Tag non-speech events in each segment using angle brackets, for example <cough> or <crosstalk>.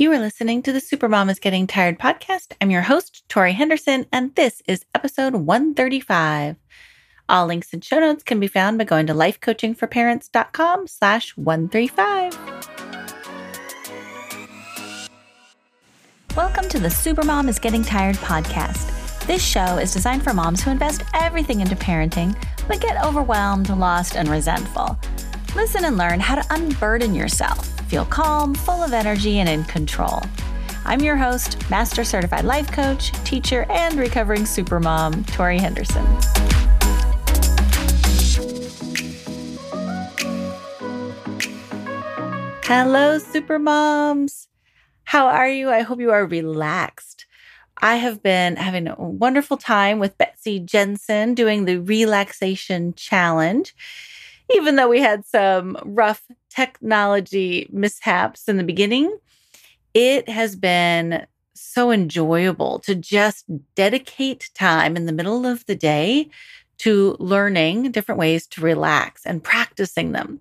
You are listening to the Supermom is Getting Tired podcast. I'm your host, Tori Henderson, and this is episode 135. All links and show notes can be found by going to lifecoachingforparents.com slash 135. Welcome to the Supermom is Getting Tired podcast. This show is designed for moms who invest everything into parenting, but get overwhelmed, lost, and resentful. Listen and learn how to unburden yourself feel calm, full of energy, and in control. I'm your host, Master Certified Life Coach, teacher, and recovering supermom, Tori Henderson. Hello, supermoms. How are you? I hope you are relaxed. I have been having a wonderful time with Betsy Jensen doing the relaxation challenge even though we had some rough technology mishaps in the beginning, it has been so enjoyable to just dedicate time in the middle of the day to learning different ways to relax and practicing them.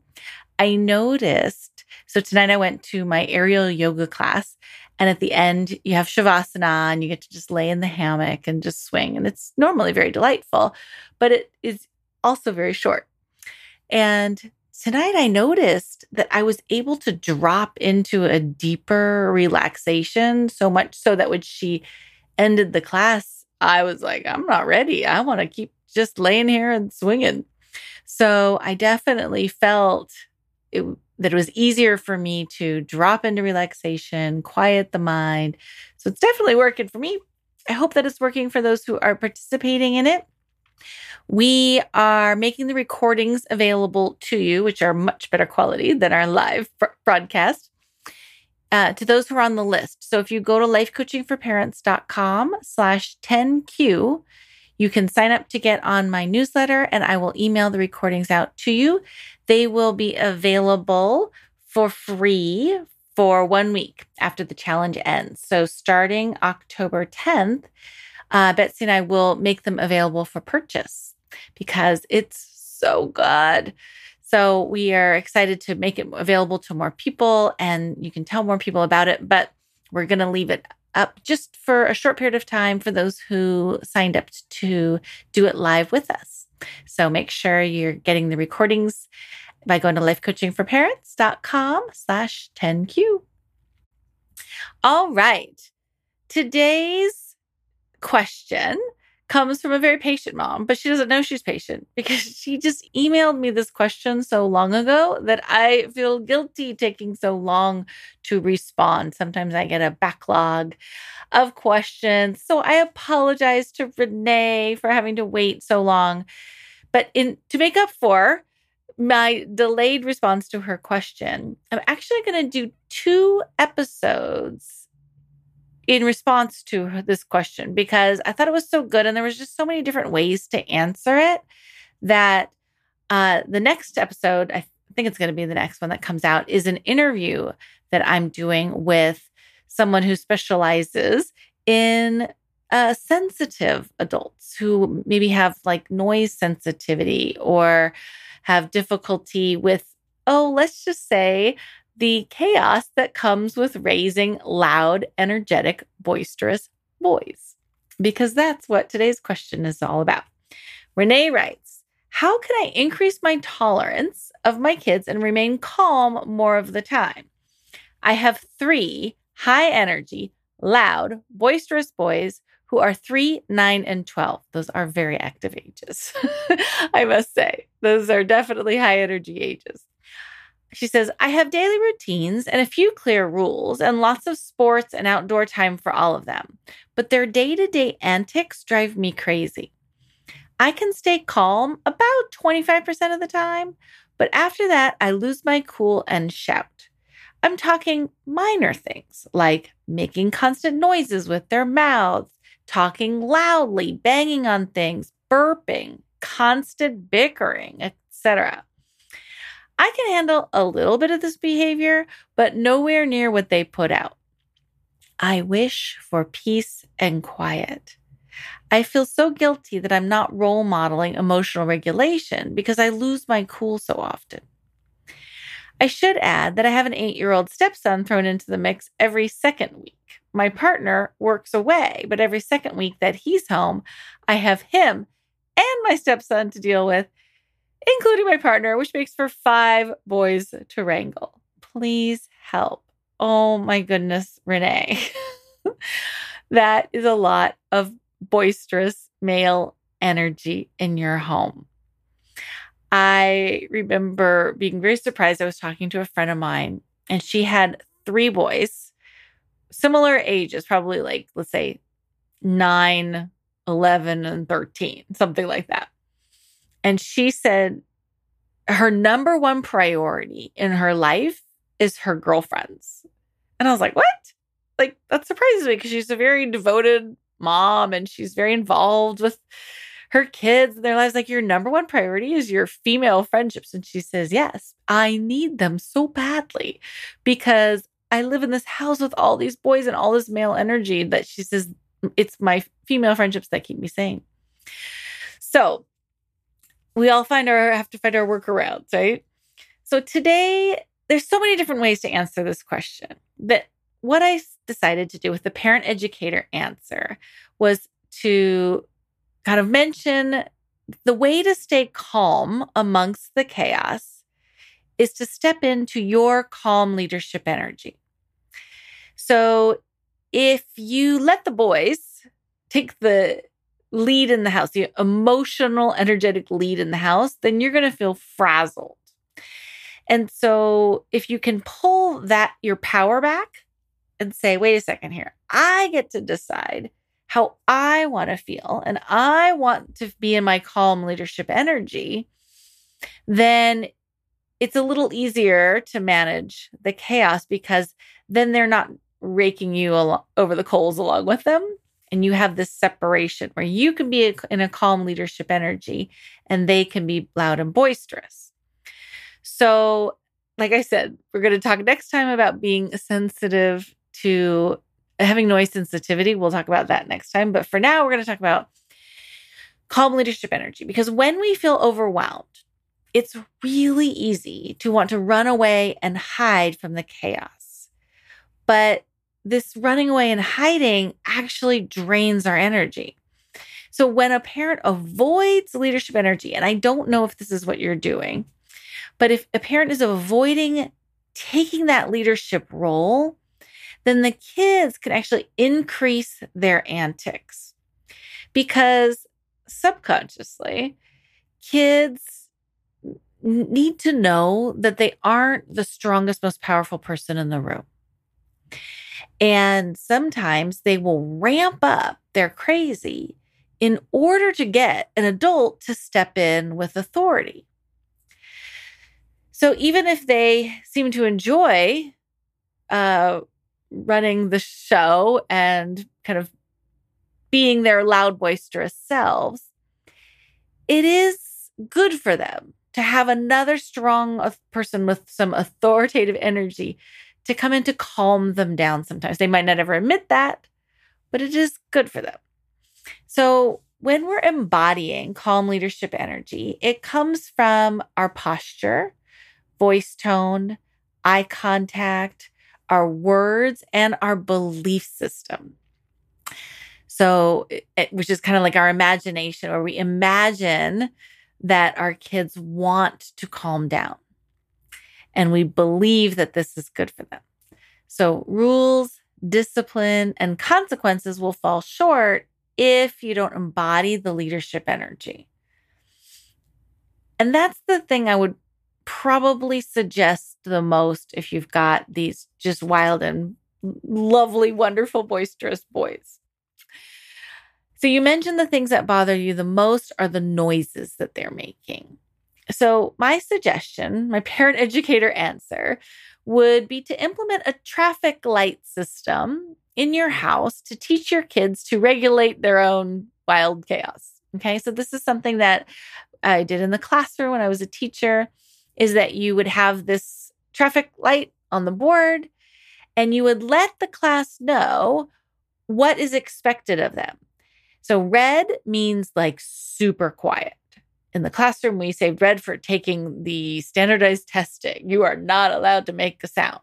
I noticed, so tonight I went to my aerial yoga class. And at the end, you have Shavasana and you get to just lay in the hammock and just swing. And it's normally very delightful, but it is also very short. And tonight I noticed that I was able to drop into a deeper relaxation so much so that when she ended the class, I was like, I'm not ready. I want to keep just laying here and swinging. So I definitely felt it, that it was easier for me to drop into relaxation, quiet the mind. So it's definitely working for me. I hope that it's working for those who are participating in it. We are making the recordings available to you, which are much better quality than our live broadcast. Uh, to those who are on the list. So if you go to lifecoachingforparents.com slash 10Q, you can sign up to get on my newsletter and I will email the recordings out to you. They will be available for free for one week after the challenge ends. So starting October 10th, uh, Betsy and I will make them available for purchase because it's so good. So we are excited to make it available to more people and you can tell more people about it, but we're going to leave it up just for a short period of time for those who signed up to do it live with us. So make sure you're getting the recordings by going to lifecoachingforparents.com slash 10Q. All right. Today's question comes from a very patient mom, but she doesn't know she's patient <laughs> because she just emailed me this question so long ago that I feel guilty taking so long to respond. Sometimes I get a backlog of questions. So I apologize to Renee for having to wait so long. But in to make up for my delayed response to her question, I'm actually going to do two episodes in response to this question because I thought it was so good and there was just so many different ways to answer it that uh, the next episode, I think it's going to be the next one that comes out, is an interview that I'm doing with someone who specializes in uh, sensitive adults who maybe have like noise sensitivity or have difficulty with, oh, let's just say the chaos that comes with raising loud, energetic, boisterous boys. Because that's what today's question is all about. Renee writes How can I increase my tolerance of my kids and remain calm more of the time? I have three high energy, loud, boisterous boys who are three, nine, and 12. Those are very active ages, <laughs> I must say. Those are definitely high energy ages. She says, I have daily routines and a few clear rules and lots of sports and outdoor time for all of them, but their day to day antics drive me crazy. I can stay calm about 25% of the time, but after that, I lose my cool and shout. I'm talking minor things like making constant noises with their mouths, talking loudly, banging on things, burping, constant bickering, etc. I can handle a little bit of this behavior, but nowhere near what they put out. I wish for peace and quiet. I feel so guilty that I'm not role modeling emotional regulation because I lose my cool so often. I should add that I have an eight year old stepson thrown into the mix every second week. My partner works away, but every second week that he's home, I have him and my stepson to deal with, including my partner, which makes for five boys to wrangle. Please help. Oh my goodness, Renee. <laughs> that is a lot of boisterous male energy in your home. I remember being very surprised. I was talking to a friend of mine, and she had three boys, similar ages, probably like, let's say, nine, 11, and 13, something like that. And she said her number one priority in her life is her girlfriends. And I was like, what? Like, that surprises me because she's a very devoted mom and she's very involved with her kids and their lives. Like, your number one priority is your female friendships. And she says, Yes, I need them so badly because I live in this house with all these boys and all this male energy that she says it's my female friendships that keep me sane. So we all find our have to find our workarounds, right? So today there's so many different ways to answer this question. That what I decided to do with the parent educator answer was to kind of mention the way to stay calm amongst the chaos is to step into your calm leadership energy. So if you let the boys take the lead in the house, the emotional, energetic lead in the house, then you're going to feel frazzled. And so if you can pull that, your power back and say, wait a second here, I get to decide how I want to feel and I want to be in my calm leadership energy, then it's a little easier to manage the chaos because then they're not raking you al- over the coals along with them. And you have this separation where you can be in a calm leadership energy and they can be loud and boisterous. So, like I said, we're going to talk next time about being sensitive to having noise sensitivity. We'll talk about that next time. But for now, we're going to talk about calm leadership energy because when we feel overwhelmed, it's really easy to want to run away and hide from the chaos. But this running away and hiding actually drains our energy. So when a parent avoids leadership energy, and I don't know if this is what you're doing, but if a parent is avoiding taking that leadership role, then the kids can actually increase their antics because subconsciously, kids need to know that they aren't the strongest, most powerful person in the room. And sometimes they will ramp up their crazy in order to get an adult to step in with authority. So even if they seem to enjoy uh, running the show and kind of being their loud, boisterous selves, it is good for them to have another strong person with some authoritative energy to come in to calm them down sometimes. They might not ever admit that, but it is good for them. So, when we're embodying calm leadership energy, it comes from our posture, voice tone, eye contact, our words, and our belief system. So, it, which is kind of like our imagination, where we imagine that our kids want to calm down. And we believe that this is good for them. So, rules, discipline, and consequences will fall short if you don't embody the leadership energy. And that's the thing I would probably suggest the most if you've got these just wild and lovely, wonderful, boisterous boys. So, you mentioned the things that bother you the most are the noises that they're making. So, my suggestion, my <laughs> parent educator answer, would be to implement a traffic light system in your house to teach your kids to regulate their own wild chaos. Okay, so this is something that I did in the classroom when I was a teacher is that you would have this traffic light on the board and you would let the class know what is expected of them. So, red means like super quiet. In the classroom, we say red for taking the standardized testing. You are not allowed to make a sound.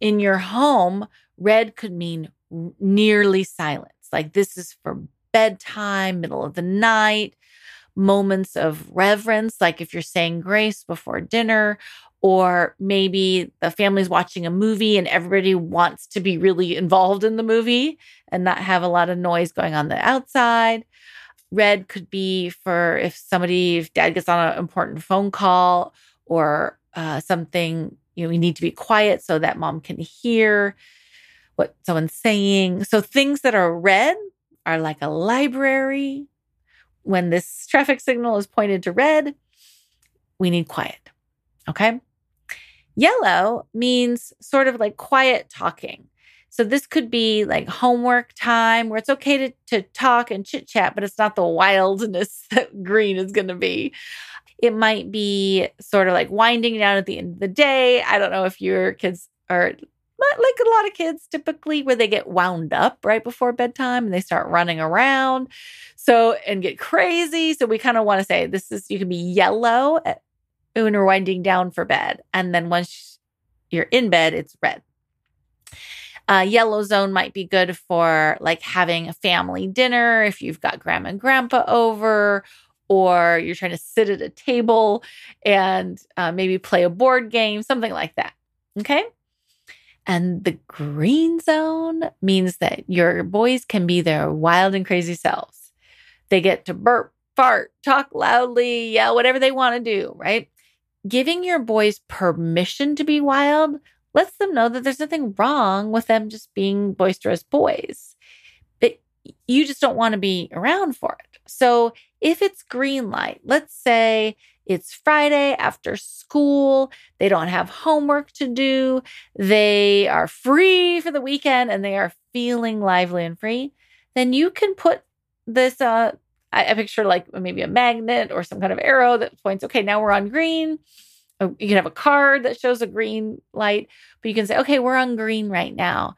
In your home, red could mean nearly silence. Like this is for bedtime, middle of the night, moments of reverence, like if you're saying grace before dinner, or maybe the family's watching a movie and everybody wants to be really involved in the movie and not have a lot of noise going on the outside. Red could be for if somebody, if dad gets on an important phone call or uh, something, you know, we need to be quiet so that mom can hear what someone's saying. So things that are red are like a library. When this traffic signal is pointed to red, we need quiet. Okay. Yellow means sort of like quiet talking. So this could be like homework time where it's okay to, to talk and chit chat, but it's not the wildness <laughs> that green is going to be. It might be sort of like winding down at the end of the day. I don't know if your kids are like a lot of kids typically where they get wound up right before bedtime and they start running around so and get crazy so we kind of want to say this is you can be yellow at, when we're winding down for bed and then once you're in bed it's red uh, yellow zone might be good for like having a family dinner if you've got grandma and grandpa over, or you're trying to sit at a table and uh, maybe play a board game, something like that. Okay. And the green zone means that your boys can be their wild and crazy selves. They get to burp, fart, talk loudly, yell, whatever they want to do, right? Giving your boys permission to be wild lets them know that there's nothing wrong with them just being boisterous boys. But you just don't want to be around for it. So if it's green light, let's say it's Friday after school, they don't have homework to do, they are free for the weekend and they are feeling lively and free, then you can put this uh I, I picture like maybe a magnet or some kind of arrow that points, okay, now we're on green you can have a card that shows a green light, but you can say, okay, we're on green right now.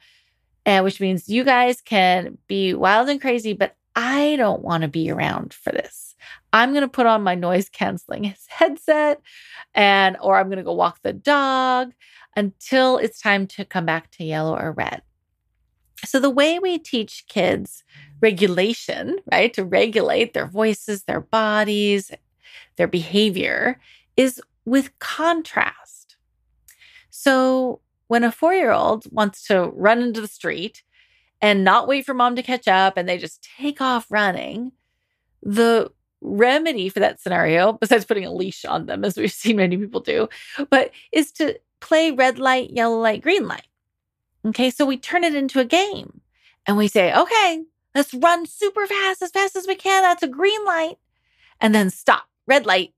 And which means you guys can be wild and crazy, but I don't want to be around for this. I'm going to put on my noise canceling <laughs> headset and or I'm going to go walk the dog until it's time to come back to yellow or red. So the way we teach kids regulation, right, to regulate their voices, their bodies, their behavior is with contrast. So when a four year old wants to run into the street and not wait for mom to catch up and they just take off running, the remedy for that scenario, besides putting a leash on them, as we've <laughs> seen many people do, but is to play red light, yellow light, green light. Okay, so we turn it into a game and we say, okay, let's run super fast, as fast as we can. That's a green light. And then stop, red light,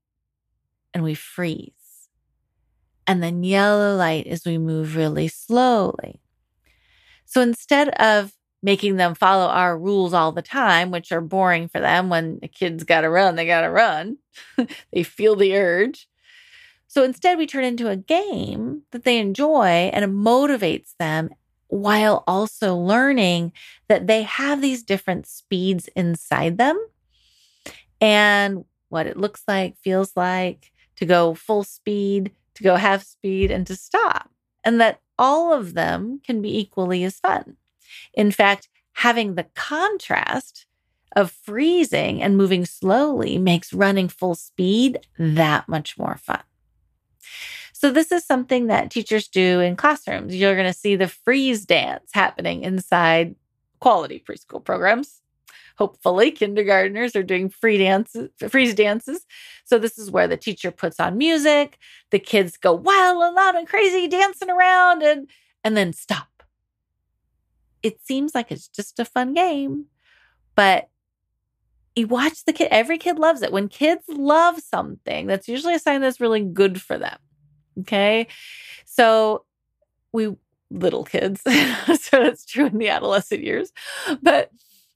and we freeze. And then yellow light as we move really slowly. So instead of making them follow our rules all the time, which are boring for them when the kids got to run, they got to run, <laughs> they feel the urge. So instead, we turn into a game that they enjoy and it motivates them while also learning that they have these different speeds inside them and what it looks like, feels like, to go full speed, to go half speed, and to stop. And that all of them can be equally as fun. In fact, having the contrast of freezing and moving slowly makes running full speed that much more fun. So, this is something that teachers do in classrooms. You're going to see the freeze dance happening inside quality preschool programs hopefully kindergartners are doing free dances, freeze dances. So this is where the teacher puts on music, the kids go wild and loud and crazy dancing around and and then stop. It seems like it's just a fun game, but you watch the kid, every kid loves it. When kids love something, that's usually a sign that's really good for them. Okay. So we little kids. <laughs> so that's true in the adolescent years. But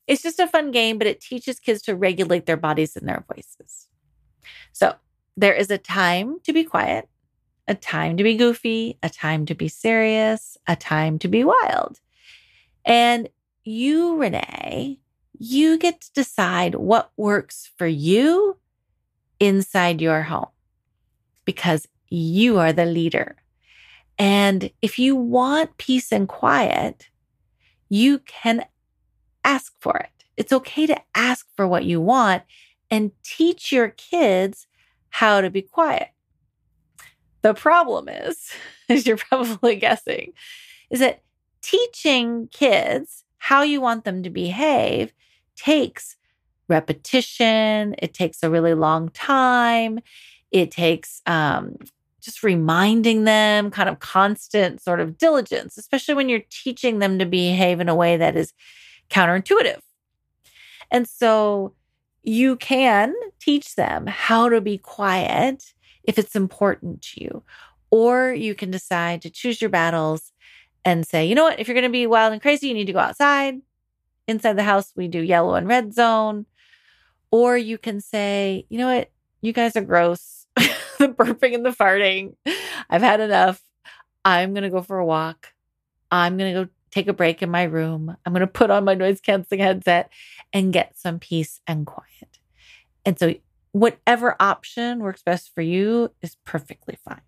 it's just a fun game, but it teaches kids to regulate their bodies and their voices. So there is a time to be quiet, a time to be goofy, a time to be serious, a time to be wild. And you, Renee, you get to decide what works for you inside your home because you are the leader. And if you want peace and quiet, you can ask for it. It's okay to ask for what you want and teach your kids how to be quiet. The problem is, <laughs> as you're probably <laughs> guessing, is that teaching kids how you want them to behave takes repetition, it takes a really long time, it takes um, just reminding them, kind of constant sort of diligence, especially when you're teaching them to behave in a way that is counterintuitive. And so you can teach them how to be quiet if it's important to you. Or you can decide to choose your battles and say, you know what, if you're going to be wild and crazy, you need to go outside. Inside the house, we do yellow and red zone. Or you can say, you know what, you guys are gross <laughs> the burping and the farting. I've had enough. I'm going to go for a walk. I'm going to go take a break in my room. I'm going to put on my noise canceling headset and get some peace and quiet. And so, whatever option works best for you is perfectly fine.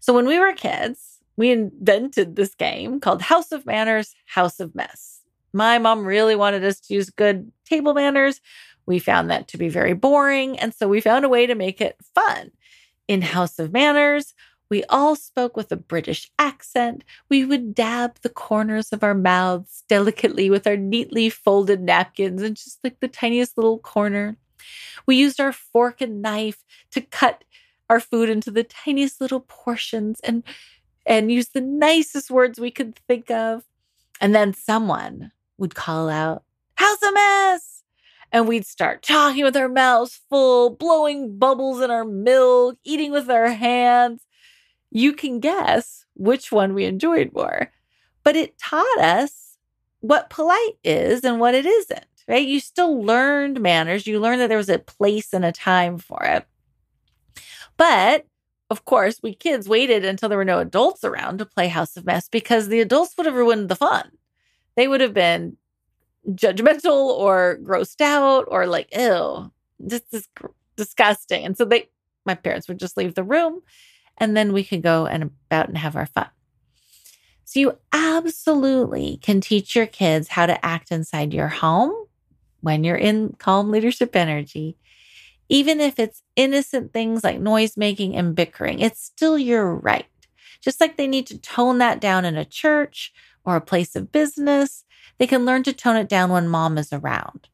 So, when we were kids, we invented this game called House of Manners, House of Mess. My mom really wanted us to use good table manners. We found that to be very boring. And so we found a way to make it fun. In House of Manners, we all spoke with a British accent. We would dab the corners of our mouths delicately with our neatly folded napkins and just like the tiniest little corner. We used our fork and knife to cut our food into the tiniest little portions and and use the nicest words we could think of. And then someone would call out, House of Mess! and we'd start talking with our mouths full, blowing bubbles in our milk, eating with our hands. You can guess which one we enjoyed more. But it taught us what polite is and what it isn't, right? You still learned manners. You learned that there was a place and a time for it. But of course, we kids waited until there were no adults around to play House of Mess because the adults would have ruined the fun. They would have been judgmental or grossed out or like, ew, this is disgusting. And so they, my parents would just leave the room and then we could go and about and have our fun. So you absolutely can teach your kids how to act inside your home when you're in calm leadership energy. Even if it's innocent things like noise making and bickering, it's still your right. Just like they need to tone that down in a church or a place of business, they can learn to tone it down when mom is around.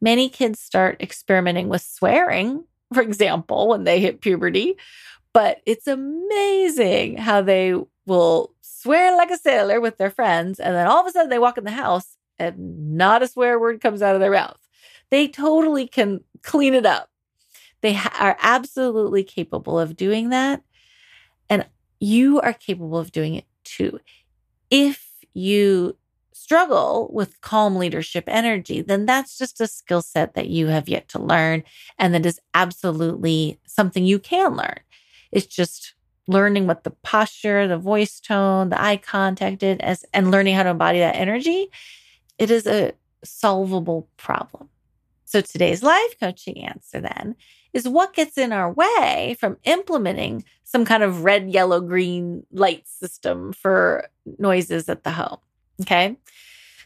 Many kids start experimenting with swearing, for example, when they hit puberty, but it's amazing how they will swear like a sailor with their friends. And then all of a sudden they walk in the house and not a swear word comes out of their mouth. They totally can clean it up. They ha- are absolutely capable of doing that. And you are capable of doing it too. If you struggle with calm leadership energy, then that's just a skill set that you have yet to learn. And that is absolutely something you can learn. It's just learning what the posture, the voice tone, the eye contact is, and learning how to embody that energy. It is a solvable problem. So today's life coaching answer then is what gets in our way from implementing some kind of red, yellow, green light system for noises at the home. Okay.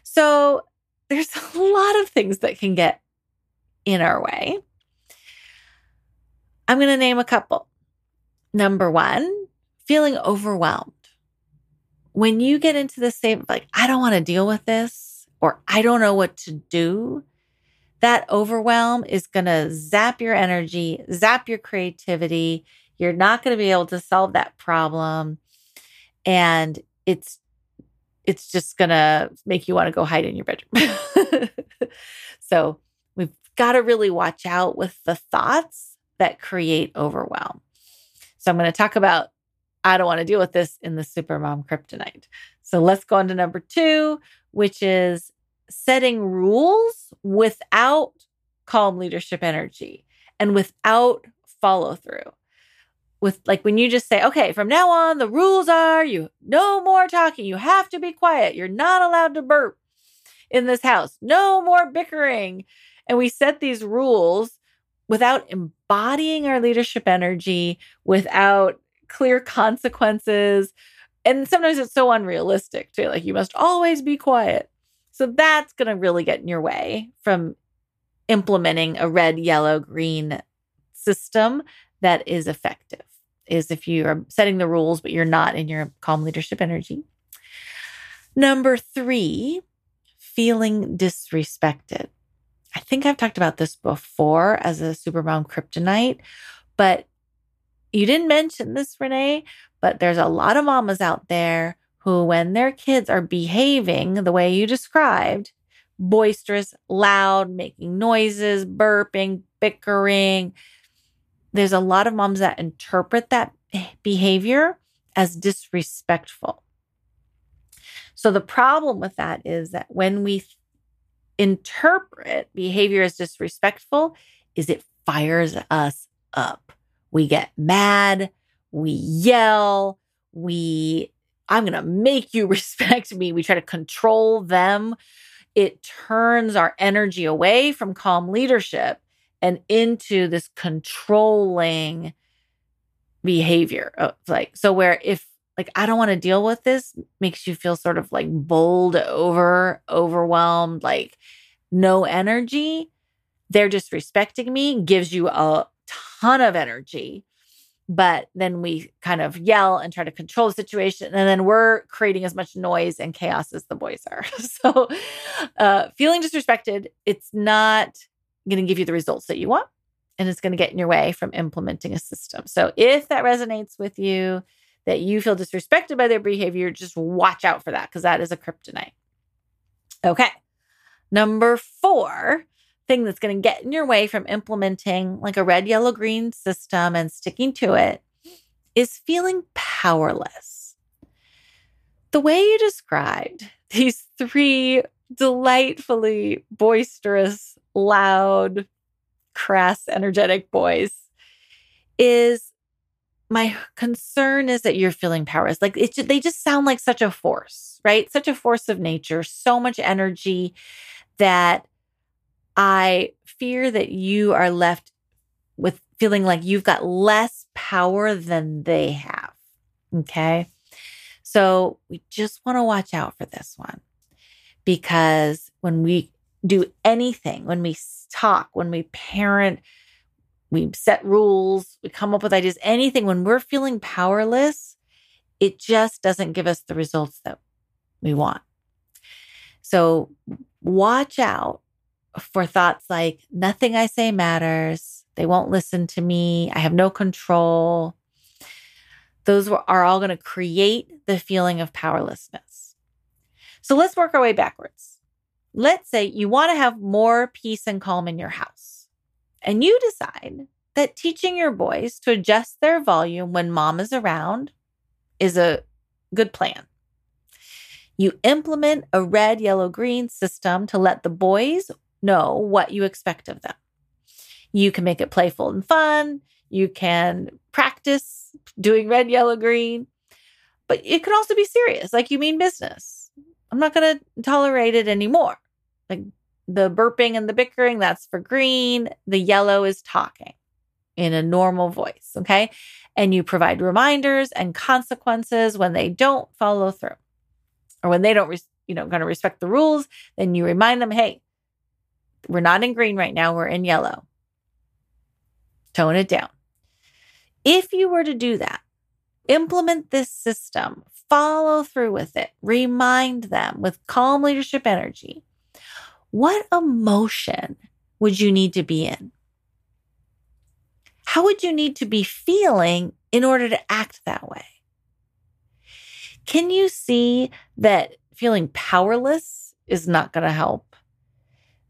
So there's <laughs> a lot of things that can get in our way. I'm going to name a couple. Number one, feeling overwhelmed. When you get into the same, like, I don't want to deal with this, or I don't know what to do, that overwhelm is going to zap your energy, zap your creativity. You're not going to be able to solve that problem. And it's it's just going to make you want to go hide in your bedroom. <laughs> so we've got to really watch out with the thoughts that create overwhelm. So I'm going to talk about I don't want to deal with this in the Supermom Kryptonite. So let's go on to number two, which is setting rules without calm leadership energy and without follow through with like when you just say, okay, from now on, the rules are you no more talking. You have to be quiet. You're not allowed to burp in this house. No more bickering. And we set these rules without embodying our leadership energy, without clear consequences. And sometimes it's so unrealistic too. Like you must always be quiet. So that's going to really get in your way from implementing a red, yellow, green system that is effective. Is if you are setting the rules, but you're not in your calm leadership energy. Number three, feeling disrespected. I think I've talked about this before as a supermom kryptonite, but you didn't mention this, Renee, but there's a lot of mamas out there who, when their kids are behaving the way you described, boisterous, loud, making noises, burping, bickering, there's a lot of moms that interpret that behavior as disrespectful. So the problem with that is that when we interpret behavior as disrespectful is it fires us up. We get mad, we yell, we I'm going to make you <laughs> respect me. We try to control them. It turns our energy away from calm leadership and into this controlling behavior. Of like, so where if like I don't want to deal with this makes you feel sort of like bowled over, overwhelmed, like no energy. They're disrespecting me, gives you a ton of energy. But then we kind of yell and try to control the situation. And then we're creating as much noise and chaos as the boys are. <laughs> so, uh, feeling disrespected, it's not going to give you the results that you want. And it's going to get in your way from implementing a system. So, if that resonates with you, that you feel disrespected by their behavior, just watch out for that because that is a kryptonite. Okay. Number four thing that's going to get in your way from implementing like a red, yellow, green system and sticking to it is feeling powerless. The way you described these three delightfully boisterous, loud, crass, energetic boys is my concern is that you're feeling powerless. Like they just sound like such a force, right? Such a force of nature, so much energy that I fear that you are left with feeling like you've got less power than they have. Okay. So we just want to watch out for this one because when we do anything, when we talk, when we parent, we set rules, we come up with ideas, anything, when we're feeling powerless, it just doesn't give us the results that we want. So watch out for thoughts like, nothing I say matters. They won't listen to me. I have no control. Those are all going to create the feeling of powerlessness. So let's work our way backwards. Let's say you want to have more peace and calm in your house and you decide that teaching your boys to adjust their volume when mom is around is a good plan. You implement a red, yellow, green system to let the boys know what you expect of them. You can make it playful and fun. You can practice doing red, yellow, green, but it can also be serious, like you mean business. I'm not going to tolerate it anymore. Like the burping and the bickering, that's for green. The yellow is talking in a normal voice. Okay. And you provide reminders and consequences when they don't follow through or when they don't, you know, going to respect the rules. Then you remind them, hey, we're not in green right now, we're in yellow. Tone it down. If you were to do that, implement this system, follow through with it, remind them with calm leadership energy what emotion would you need to be in? How would you need to be feeling in order to act that way? Can you see that feeling powerless is not going to help?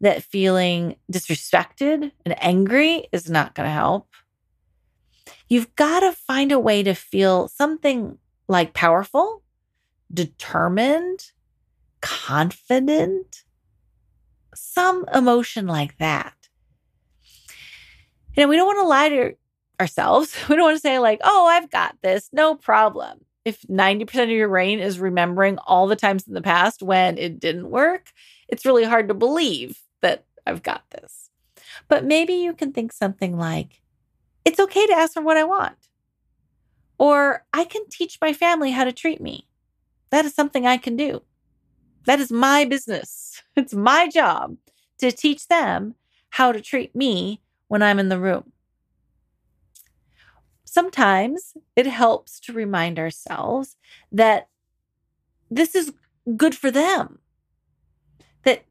That feeling disrespected and angry is not going to help? You've got to find a way to feel something like powerful, determined, confident, some emotion like that. You know, we don't want to lie to ourselves. <laughs> We don't want to say, like, oh, I've got this, no problem. If 90% of your brain is remembering all the times in the past when it didn't work, it's really hard to believe that I've got this. But maybe you can think something like, it's okay to ask for what I want. Or I can teach my family how to treat me. That is something I can do. That is my business. <laughs> It's my job to teach them how to treat me when I'm in the room. Sometimes it helps to remind ourselves that this is good for them. That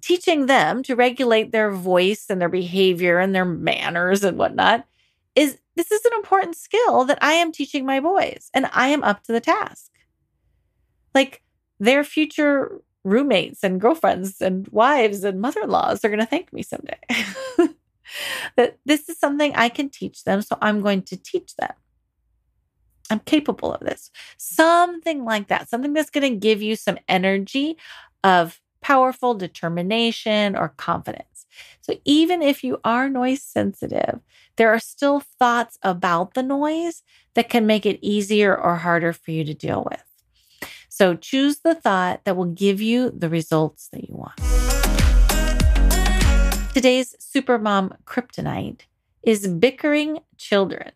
teaching them to regulate their voice and their behavior and their manners and whatnot is this is an important skill that I am teaching my boys and I am up to the task. Like their future roommates and girlfriends and wives and mother in laws are going to thank me someday. <laughs> that this is something I can teach them. So I'm going to teach them. I'm capable of this. Something like that, something that's going to give you some energy of powerful determination or confidence. So even if you are noise sensitive, there are still thoughts about the noise that can make it easier or harder for you to deal with. So choose the thought that will give you the results that you want. Today's supermom kryptonite is bickering children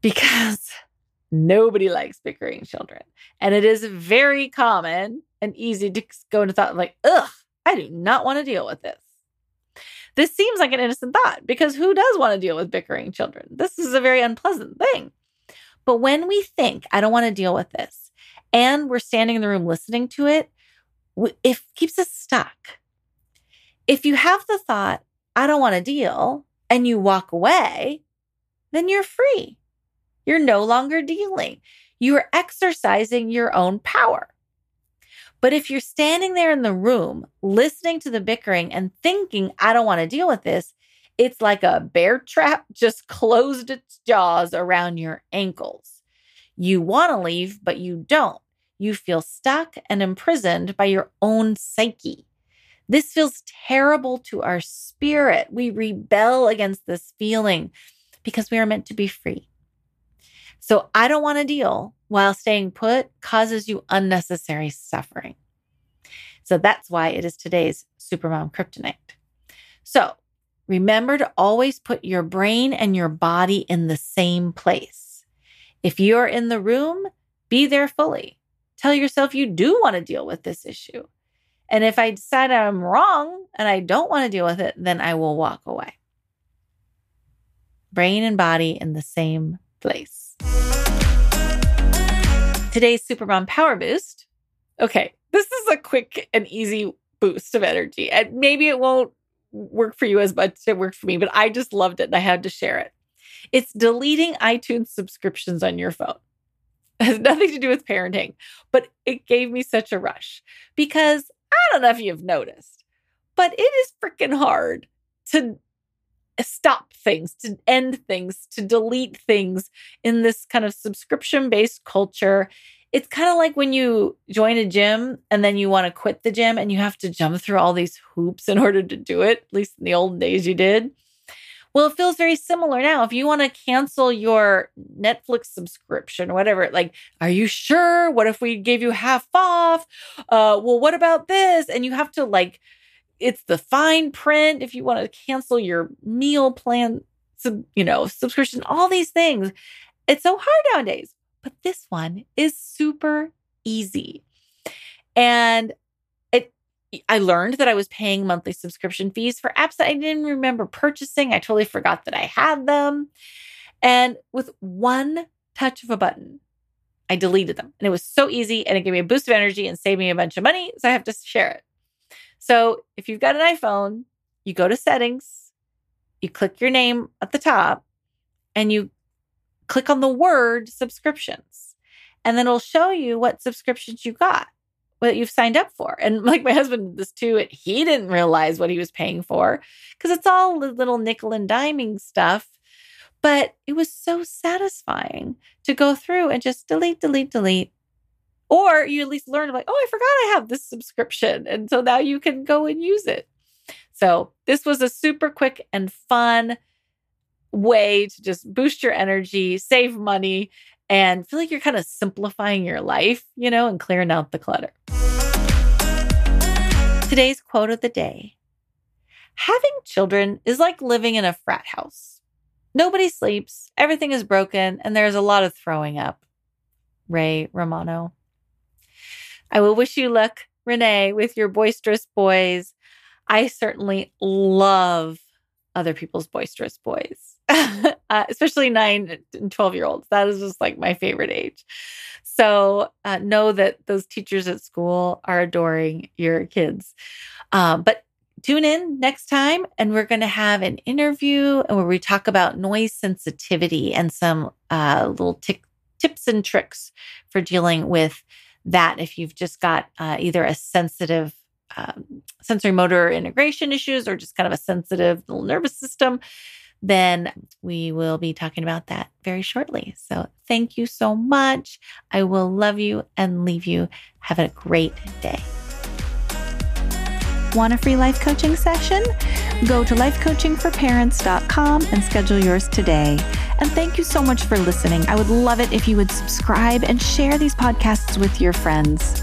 because <laughs> nobody likes bickering children. And it is very common and easy to go into thought like, ugh, I do not want to deal with this. This seems like an innocent thought because who does want to deal with bickering children? This is a very unpleasant thing. But when we think, I don't want to deal with this, and we're standing in the room listening to it, it keeps us stuck. If you have the thought, I don't want to deal, and you walk away, then you're free. You're no longer dealing. You are exercising your own power. But if you're standing there in the room, listening to the bickering and thinking, I don't want to deal with this, it's like a bear trap <laughs> just closed its jaws around your ankles. You want to leave, but you don't. You feel stuck and imprisoned by your own psyche. This feels terrible to our spirit. We rebel against this feeling because we are meant to be free. So I don't want to deal while staying put causes you unnecessary suffering. So that's why it is today's Supermom Kryptonite. So remember to always put your brain and your body in the same place. If you're in the room, be there fully. Tell yourself you do want to deal with this issue. And if I decide I'm wrong and I don't want to deal with it, then I will walk away. Brain and body in the same place. Today's Supermom Power Boost. Okay, this is a quick and easy boost of energy. And maybe it won't work for you as much as it worked for me, but I just loved it and I had to share it. It's deleting iTunes subscriptions on your phone. It <laughs> has nothing to do with parenting, but it gave me such a rush because I don't know if you've noticed, but it is freaking hard to stop things, to end things, to delete things in this kind of subscription based culture. It's kind of like when you join a gym and then you want to quit the gym and you have to jump through all these hoops in order to do it. At least in the old days, you did. Well, it feels very similar now. If you want to cancel your Netflix subscription or whatever, like, are you sure? What if we gave you half off? Uh, well, what about this? And you have to like, it's the fine print if you want to cancel your meal plan, sub, you know, subscription, all these things. It's so hard nowadays. But this one is super easy. And I learned that I was paying monthly subscription fees for apps that I didn't remember purchasing. I totally forgot that I had them. And with one touch of a button, I deleted them. And it was so easy and it gave me a boost of energy and saved me a bunch of money. So I have to share it. So if you've got an iPhone, you go to settings, you click your name at the top, and you click on the word subscriptions. And then it'll show you what subscriptions you got what you've signed up for. And <laughs> like my husband this too, he didn't realize what he was paying for because it's all little nickel and diming stuff. But it was so satisfying to go through and just delete, delete, delete. Or you at least learn like, oh, I forgot I have this subscription. And so now you can go and use it. So this was a super quick and fun way to just boost your energy, save money, and feel like you're kind of simplifying your life, you know, and clearing out the clutter. Today's quote of the day Having children is like living in a frat house. Nobody sleeps, everything is broken, and there's a lot of throwing up. Ray Romano. I will wish you luck, Renee, with your boisterous boys. I certainly love other people's boisterous boys, <laughs> uh, especially nine and 12 year olds. That is just like my favorite age. So uh, know that those teachers at school are adoring your kids. Um, but tune in next time and we're going to have an interview where we talk about noise sensitivity and some uh, little t- tips and tricks for dealing with that if you've just got uh, either a sensitive um, sensory motor integration issues or just kind of a sensitive little nervous system then we will be talking about that very shortly. So thank you so much. I will love you and leave you. Have a great day. Want a free life coaching session? Go to lifecoachingforparents.com and schedule yours today. And thank you so much for listening. I would love it if you would subscribe and share these podcasts with your friends.